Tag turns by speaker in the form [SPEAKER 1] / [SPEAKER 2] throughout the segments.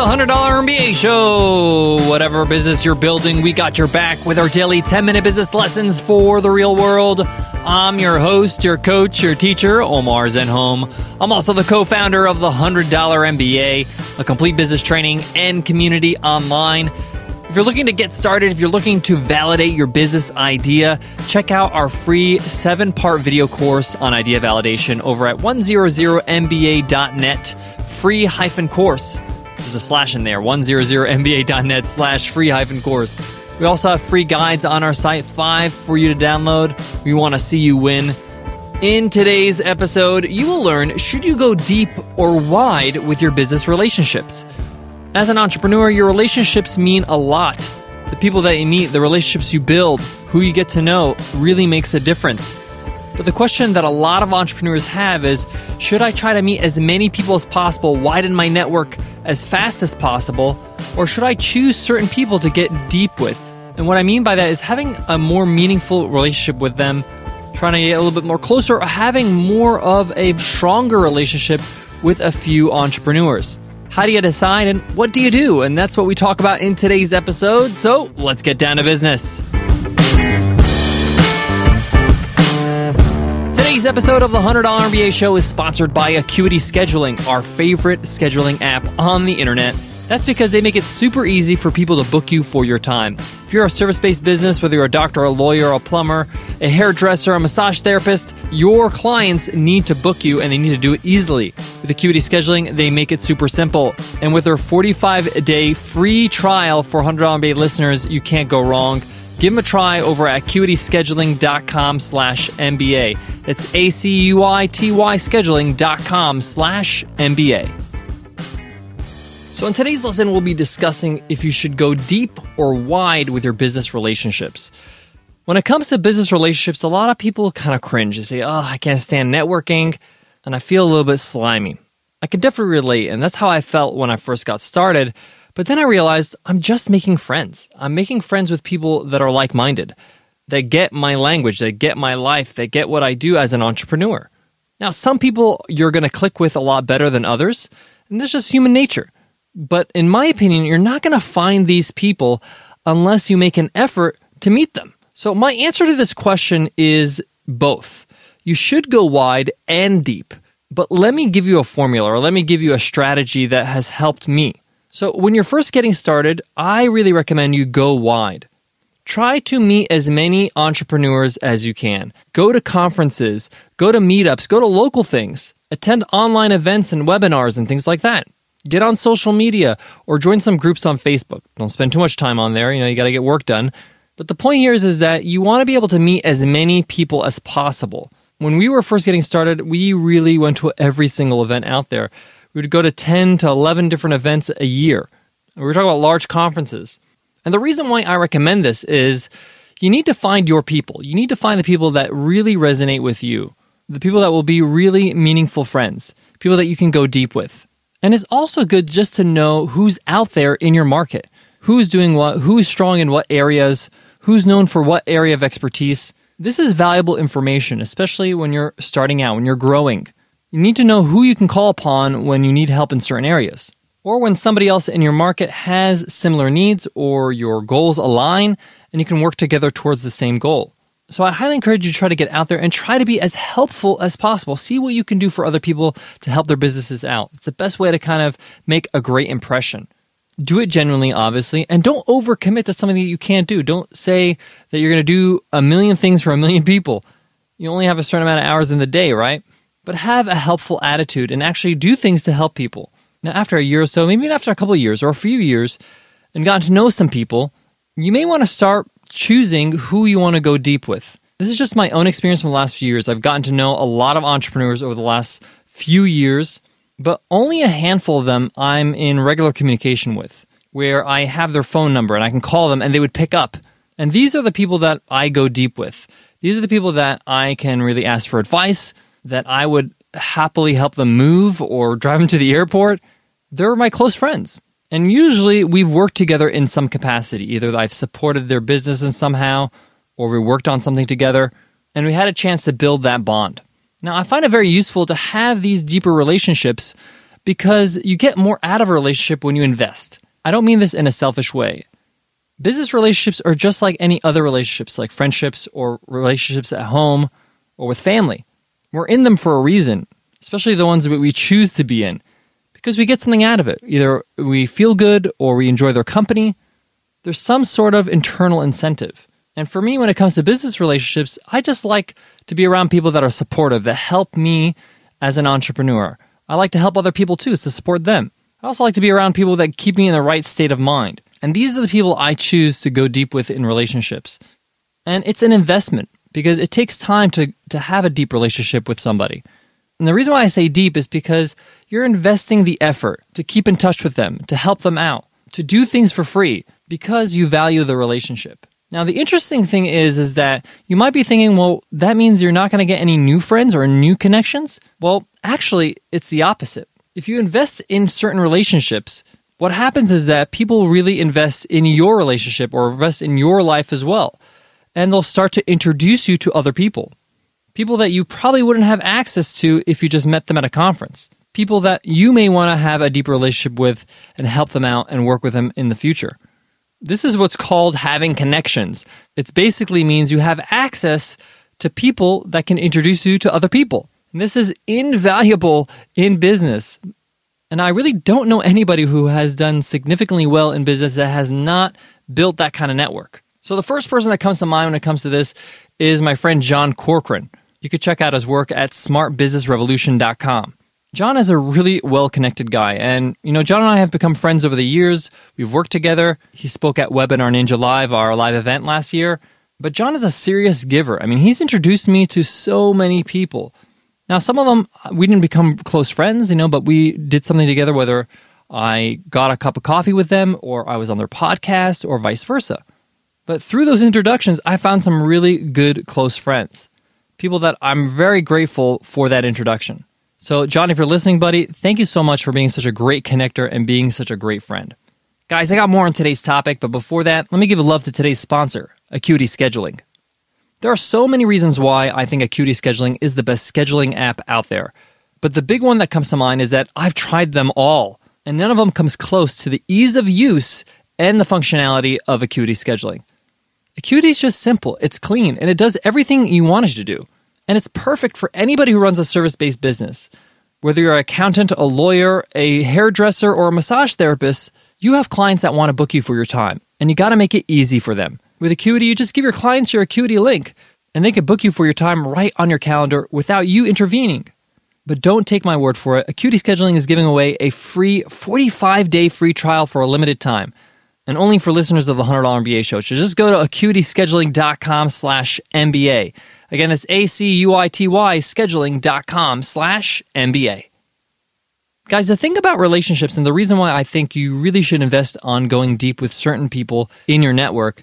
[SPEAKER 1] the $100 MBA show. Whatever business you're building, we got your back with our daily 10 minute business lessons for the real world. I'm your host, your coach, your teacher, Omar Zenhom. I'm also the co founder of the $100 MBA, a complete business training and community online. If you're looking to get started, if you're looking to validate your business idea, check out our free seven part video course on idea validation over at 100mba.net free hyphen course. There's a slash in there 100mba.net slash free hyphen course. We also have free guides on our site, five for you to download. We want to see you win. In today's episode, you will learn should you go deep or wide with your business relationships? As an entrepreneur, your relationships mean a lot. The people that you meet, the relationships you build, who you get to know really makes a difference. But the question that a lot of entrepreneurs have is should I try to meet as many people as possible, widen my network as fast as possible, or should I choose certain people to get deep with? And what I mean by that is having a more meaningful relationship with them, trying to get a little bit more closer, or having more of a stronger relationship with a few entrepreneurs. How do you decide and what do you do? And that's what we talk about in today's episode. So let's get down to business. Today's episode of the $100 MBA show is sponsored by Acuity Scheduling, our favorite scheduling app on the internet. That's because they make it super easy for people to book you for your time. If you're a service based business, whether you're a doctor, a lawyer, a plumber, a hairdresser, a massage therapist, your clients need to book you and they need to do it easily. With Acuity Scheduling, they make it super simple. And with their 45 day free trial for $100 MBA listeners, you can't go wrong. Give them a try over at acuityscheduling.com slash MBA. That's A-C-U-I-T-Y scheduling.com slash MBA. So in today's lesson, we'll be discussing if you should go deep or wide with your business relationships. When it comes to business relationships, a lot of people kind of cringe and say, oh, I can't stand networking, and I feel a little bit slimy. I can definitely relate, and that's how I felt when I first got started – but then I realized I'm just making friends. I'm making friends with people that are like minded, that get my language, that get my life, that get what I do as an entrepreneur. Now, some people you're going to click with a lot better than others, and that's just human nature. But in my opinion, you're not going to find these people unless you make an effort to meet them. So, my answer to this question is both. You should go wide and deep. But let me give you a formula or let me give you a strategy that has helped me. So, when you're first getting started, I really recommend you go wide. Try to meet as many entrepreneurs as you can. Go to conferences, go to meetups, go to local things, attend online events and webinars and things like that. Get on social media or join some groups on Facebook. Don't spend too much time on there, you know, you got to get work done. But the point here is, is that you want to be able to meet as many people as possible. When we were first getting started, we really went to every single event out there we would go to 10 to 11 different events a year. We were talking about large conferences. And the reason why I recommend this is you need to find your people. You need to find the people that really resonate with you, the people that will be really meaningful friends, people that you can go deep with. And it's also good just to know who's out there in your market, who's doing what, who's strong in what areas, who's known for what area of expertise. This is valuable information, especially when you're starting out, when you're growing. You need to know who you can call upon when you need help in certain areas, or when somebody else in your market has similar needs or your goals align and you can work together towards the same goal. So I highly encourage you to try to get out there and try to be as helpful as possible. See what you can do for other people to help their businesses out. It's the best way to kind of make a great impression. Do it genuinely, obviously, and don't overcommit to something that you can't do. Don't say that you're going to do a million things for a million people. You only have a certain amount of hours in the day, right? But have a helpful attitude and actually do things to help people. Now, after a year or so, maybe after a couple of years or a few years, and gotten to know some people, you may want to start choosing who you want to go deep with. This is just my own experience from the last few years. I've gotten to know a lot of entrepreneurs over the last few years, but only a handful of them I'm in regular communication with, where I have their phone number and I can call them and they would pick up. And these are the people that I go deep with. These are the people that I can really ask for advice, that I would happily help them move or drive them to the airport, they're my close friends. And usually we've worked together in some capacity. Either I've supported their business in somehow, or we worked on something together, and we had a chance to build that bond. Now, I find it very useful to have these deeper relationships because you get more out of a relationship when you invest. I don't mean this in a selfish way. Business relationships are just like any other relationships, like friendships or relationships at home or with family. We're in them for a reason, especially the ones that we choose to be in, because we get something out of it. Either we feel good or we enjoy their company. There's some sort of internal incentive. And for me, when it comes to business relationships, I just like to be around people that are supportive, that help me as an entrepreneur. I like to help other people too, to support them. I also like to be around people that keep me in the right state of mind. And these are the people I choose to go deep with in relationships. And it's an investment because it takes time to, to have a deep relationship with somebody. And the reason why I say deep is because you're investing the effort to keep in touch with them, to help them out, to do things for free because you value the relationship. Now, the interesting thing is, is that you might be thinking, well, that means you're not going to get any new friends or new connections. Well, actually, it's the opposite. If you invest in certain relationships, what happens is that people really invest in your relationship or invest in your life as well. And they'll start to introduce you to other people. People that you probably wouldn't have access to if you just met them at a conference. People that you may want to have a deeper relationship with and help them out and work with them in the future. This is what's called having connections. It basically means you have access to people that can introduce you to other people. And this is invaluable in business. And I really don't know anybody who has done significantly well in business that has not built that kind of network. So the first person that comes to mind when it comes to this is my friend John Corcoran. You could check out his work at smartbusinessrevolution.com. John is a really well connected guy. And, you know, John and I have become friends over the years. We've worked together. He spoke at Webinar Ninja Live, our live event last year. But John is a serious giver. I mean, he's introduced me to so many people. Now, some of them, uh, we didn't become close friends, you know, but we did something together, whether I got a cup of coffee with them or I was on their podcast or vice versa. But through those introductions, I found some really good close friends, people that I'm very grateful for that introduction. So, John, if you're listening, buddy, thank you so much for being such a great connector and being such a great friend. Guys, I got more on today's topic, but before that, let me give a love to today's sponsor, Acuity Scheduling. There are so many reasons why I think Acuity Scheduling is the best scheduling app out there. But the big one that comes to mind is that I've tried them all, and none of them comes close to the ease of use and the functionality of Acuity Scheduling. Acuity is just simple, it's clean, and it does everything you want it to do. And it's perfect for anybody who runs a service based business. Whether you're an accountant, a lawyer, a hairdresser, or a massage therapist, you have clients that want to book you for your time, and you got to make it easy for them. With Acuity, you just give your clients your Acuity link, and they can book you for your time right on your calendar without you intervening. But don't take my word for it. Acuity Scheduling is giving away a free 45 day free trial for a limited time and only for listeners of the $100 MBA show. So just go to acuityscheduling.com slash MBA. Again, it's A-C-U-I-T-Y scheduling.com slash MBA. Guys, the thing about relationships and the reason why I think you really should invest on going deep with certain people in your network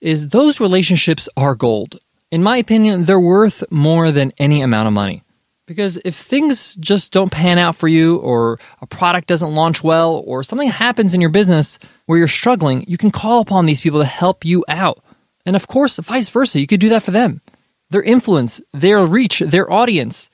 [SPEAKER 1] is those relationships are gold. In my opinion, they're worth more than any amount of money. Because if things just don't pan out for you, or a product doesn't launch well, or something happens in your business where you're struggling, you can call upon these people to help you out. And of course, vice versa, you could do that for them. Their influence, their reach, their audience,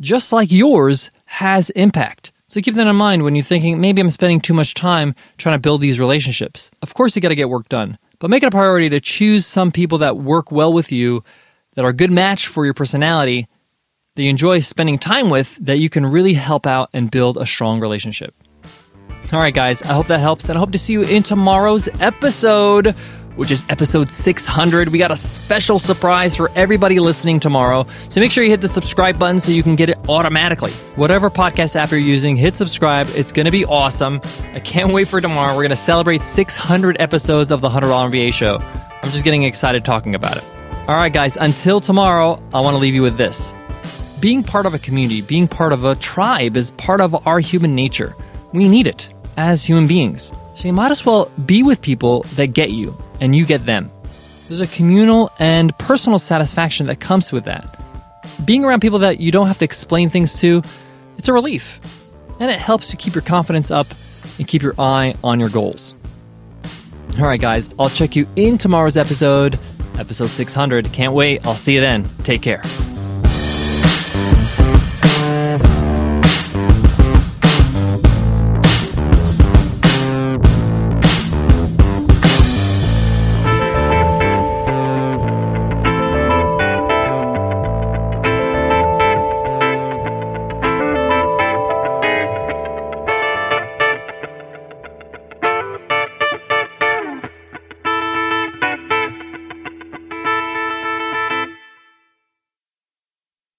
[SPEAKER 1] just like yours, has impact. So keep that in mind when you're thinking, maybe I'm spending too much time trying to build these relationships. Of course, you got to get work done, but make it a priority to choose some people that work well with you, that are a good match for your personality, that you enjoy spending time with that you can really help out and build a strong relationship. All right, guys, I hope that helps, and I hope to see you in tomorrow's episode, which is episode 600. We got a special surprise for everybody listening tomorrow. So make sure you hit the subscribe button so you can get it automatically. Whatever podcast app you're using, hit subscribe. It's going to be awesome. I can't wait for tomorrow. We're going to celebrate 600 episodes of the $100 MBA show. I'm just getting excited talking about it. All right, guys, until tomorrow, I want to leave you with this being part of a community, being part of a tribe is part of our human nature. We need it as human beings. So you might as well be with people that get you and you get them. There's a communal and personal satisfaction that comes with that. Being around people that you don't have to explain things to, it's a relief. And it helps you keep your confidence up and keep your eye on your goals. All right, guys, I'll check you in tomorrow's episode, episode 600. Can't wait. I'll see you then. Take care. Thank you.